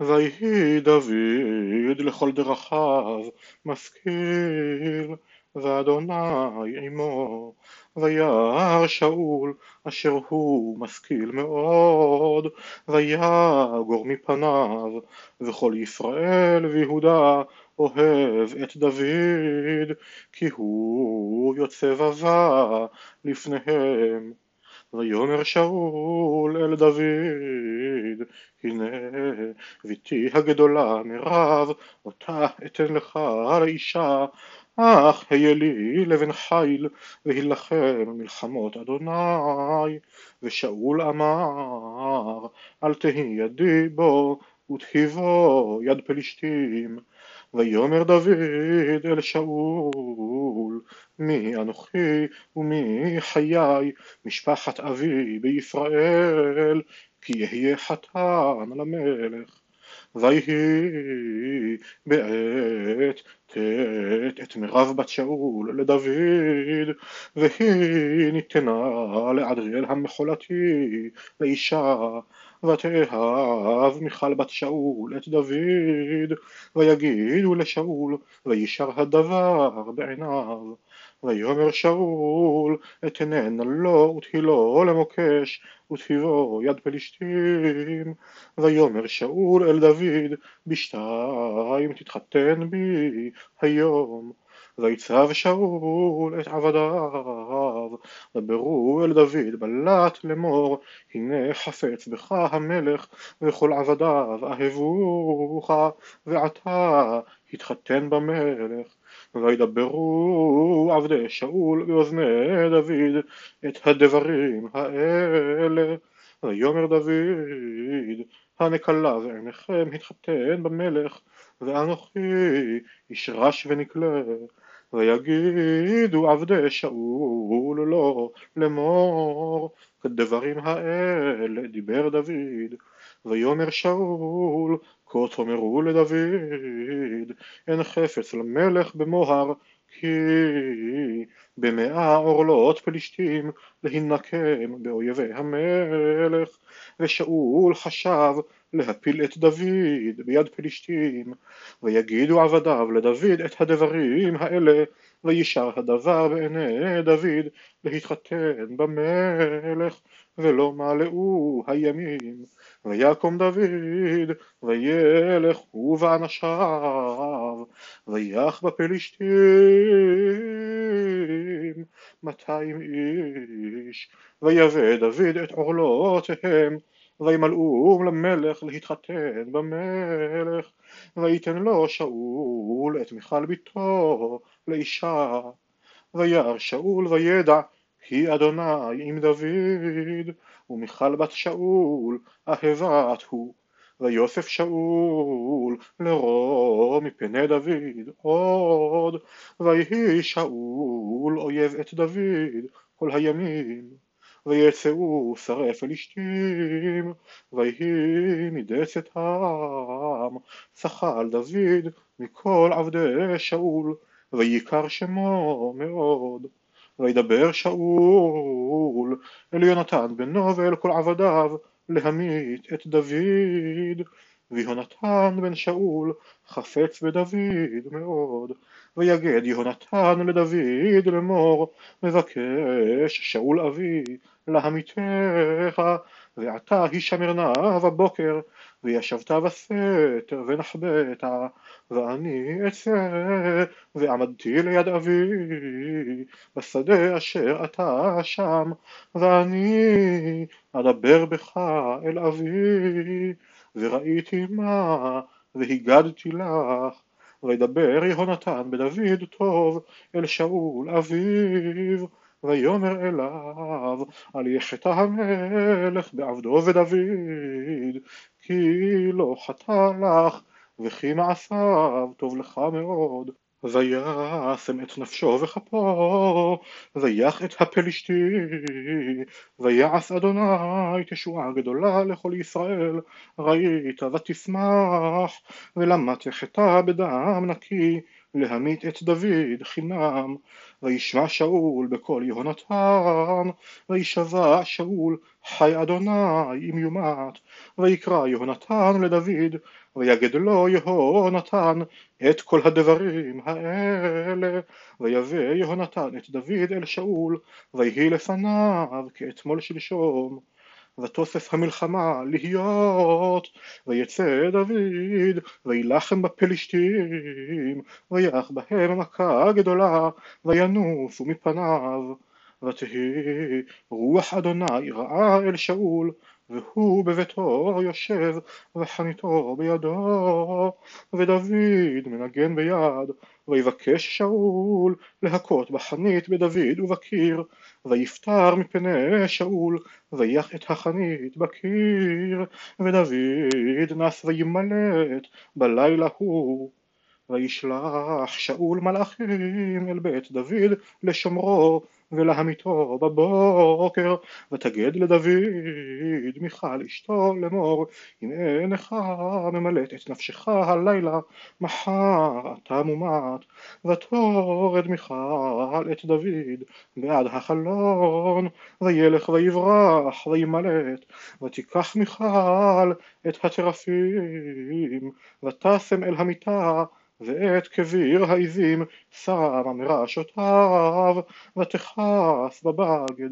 ויהי דוד לכל דרכיו משכיל ואדוני עמו וירא שאול אשר הוא משכיל מאוד ויגור מפניו וכל ישראל ויהודה אוהב את דוד כי הוא יוצא ובא לפניהם ויאמר שאול אל דוד הנה ביתי הגדולה מרב אותה אתן לך לאישה. אך היה לי לבן חיל והילחם מלחמות אדוני. ושאול אמר אל תהי ידי בו ותהיבו יד פלישתים ויאמר דוד אל שאול מי אנוכי ומי חיי משפחת אבי בישראל כי יהיה חתן למלך ויהי בעת תת את מירב בת שאול לדוד והיא ניתנה לאדריאל המחולתי לאישה ותאהב מיכל בת שאול את דוד ויגידו לשאול וישר הדבר בעיניו ויאמר שאול אתננה לו ותהילו למוקש ותהיבו יד פלישתים ויאמר שאול אל דוד בשתיים תתחתן בי היום. ויצב שאול את עבדיו דברו אל דוד בלט לאמור הנה חפץ בך המלך וכל עבדיו אהבוך ועתה התחתן במלך וידברו עבדי שאול באוזני דוד את הדברים האלה. ויאמר דוד הנקלה ועיניכם התחתן במלך ואנוכי איש רש ונקלה. ויגידו עבדי שאול לו לאמור כדברים האלה דיבר דוד. ויאמר שאול כה תאמרו לדוד אין חפץ למלך במוהר כי במאה עורלות פלישתים להינקם באויבי המלך. ושאול חשב להפיל את דוד ביד פלישתים ויגידו עבדיו לדוד את הדברים האלה וישר הדבר בעיני דוד להתחתן במלך ולא מלאו הימים. ויקום דוד וילך הוא ואנשיו ויח בפלישתים מאתיים איש. ויבא דוד את עורלותיהם וימלאום למלך להתחתן במלך ויתן לו שאול את מיכל ביתו לאישה וירא שאול וידע כי אדוני עם דוד ומיכל בת שאול אהבת הוא ויוסף שאול לרום מפני דוד עוד ויהי שאול אויב את דוד כל הימים ויצאו שרי פלישתים ויהי מדי צאתם שחל דוד מכל עבדי שאול ויקר שמו מאוד. וידבר שאול אל יונתן בנו ואל כל עבדיו להמית את דוד. ויהונתן בן שאול חפץ בדוד מאוד ויגד יהונתן לדוד לאמור מבקש שאול אבי להמיתך ועתה הישמרנה בבוקר וישבת בסתר ונחבאת ואני אצא ועמדתי ליד אבי בשדה אשר אתה שם ואני אדבר בך אל אבי וראיתי מה והגדתי לך וידבר יהונתן בדוד טוב אל שאול אביו ויאמר אליו על יחטא המלך בעבדו ודוד כי לא חטא לך וכי מעשיו טוב לך מאוד וישם את נפשו וכפו ויח את הפלישתי ויעש אדוני תשועה גדולה לכל ישראל. ראית ותשמח ולמה תחטא בדם נקי להמית את דוד חינם וישמע שאול בקול יהונתן וישבע שאול חי אדוני אם יומת ויקרא יהונתן לדוד ויגד לו יהונתן את כל הדברים האלה ויבא יהונתן את דוד אל שאול ויהי לפניו כאתמול שלשום ותוסף המלחמה להיות ויצא דוד וילחם בפלישתים ויח בהם מכה גדולה וינוסו מפניו ותהי רוח אדוני רעה אל שאול והוא בביתו יושב וחניתו בידו ודוד מנגן ביד ויבקש שאול להכות בחנית בדוד ובקיר ויפטר מפני שאול ויח את החנית בקיר ודוד נס וימלט בלילה הוא. וישלח שאול מלאכים אל בית דוד לשומרו ולהמיתו בבוקר ותגד לדוד מיכל אשתו לאמור אם אינך ממלט את נפשך הלילה מחר אתה מומת ותורד מיכל את דוד בעד החלון וילך ויברח וימלט ותיקח מיכל את הטרפים ותשם אל המיטה ואת כביר העזים שמה מראשותיו ותכף בבגד.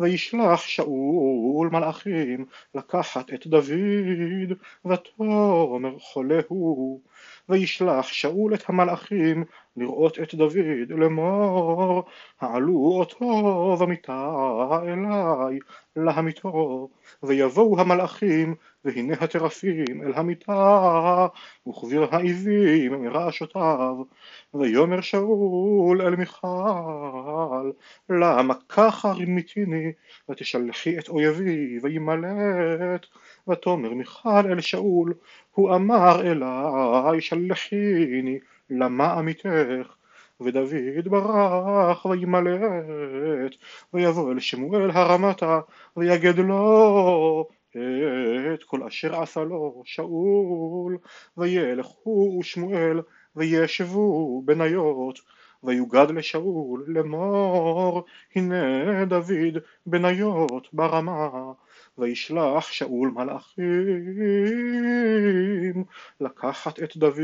וישלח שאול מלאכים לקחת את דוד ותאמר חולה הוא וישלח שאול את המלאכים לראות את דוד לאמור העלו אותו במיטה אליי להמיתו ויבואו המלאכים והנה הטרפים אל המיטה וכביר העזים מרעשותיו ויאמר שאול אל מיכל למה ככה רימיתיני ותשלחי את אויבי וימלט ותאמר מיכל אל שאול הוא אמר אליי שלחיני למה עמיתך? ודוד ברח וימלט ויבוא אל שמואל הרמתה ויגד לו את כל אשר עשה לו שאול. וילך הוא ושמואל וישבו בניות ויוגד לשאול לאמור הנה דוד בניות ברמה וישלח שאול מלאכים לקחת את דוד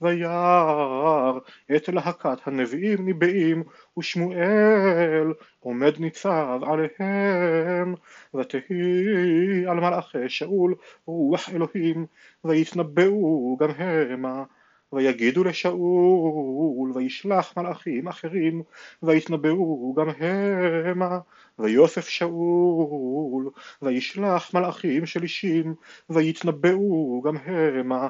וירא את להקת הנביאים ניבאים ושמואל עומד ניצב עליהם ותהי על מלאכי שאול רוח אלוהים ויתנבאו גם המה ויגידו לשאול וישלח מלאכים אחרים ויתנבאו גם המה. ויוסף שאול וישלח מלאכים שלישים ויתנבאו גם המה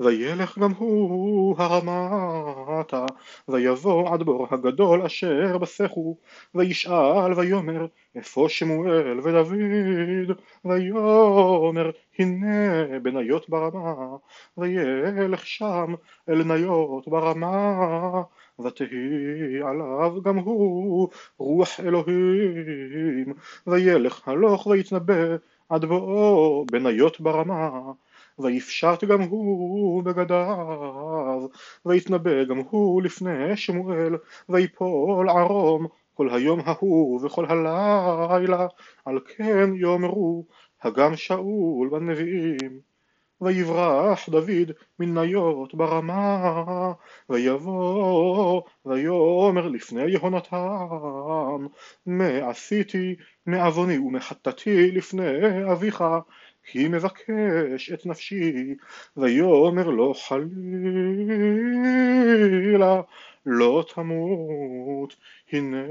וילך גם הוא הרמתה, ויבוא עד בור הגדול אשר בסכו, וישאל ויאמר איפה שמואל ודוד, ויאמר הנה בניות ברמה, וילך שם אל ניות ברמה, ותהי עליו גם הוא רוח אלוהים, וילך הלוך ויתנבא עד בואו בניות ברמה ויפשט גם הוא בגדיו, ויתנבא גם הוא לפני שמואל, ויפול ערום כל היום ההוא וכל הלילה, על כן יאמרו הגם שאול בנביאים. ויברח דוד מניות ברמה, ויבוא ויאמר לפני יהונתן, מה עשיתי מעווני ומחטאתי לפני אביך, כי מבקש את נפשי, ויאמר לו חלילה לא תמות, הנה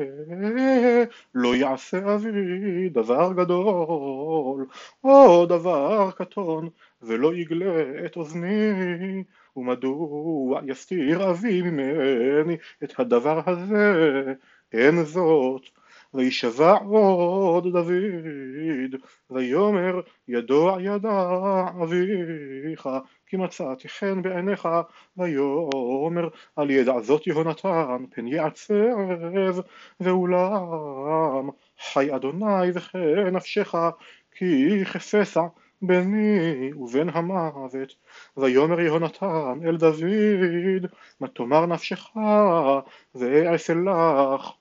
לא יעשה אבי דבר גדול, או דבר קטון, ולא יגלה את אוזני, ומדוע יסתיר אבי ממני את הדבר הזה, אין זאת וישבע עוד דוד, ויאמר ידוע ידע אביך, כי מצאתי חן בעיניך, ויאמר על ידע זאת יהונתן, פן יעצב, ואולם חי אדוני וכן נפשך, כי חפשה ביני ובין המוות. ויאמר יהונתן אל דוד מה תאמר נפשך ואעשה לך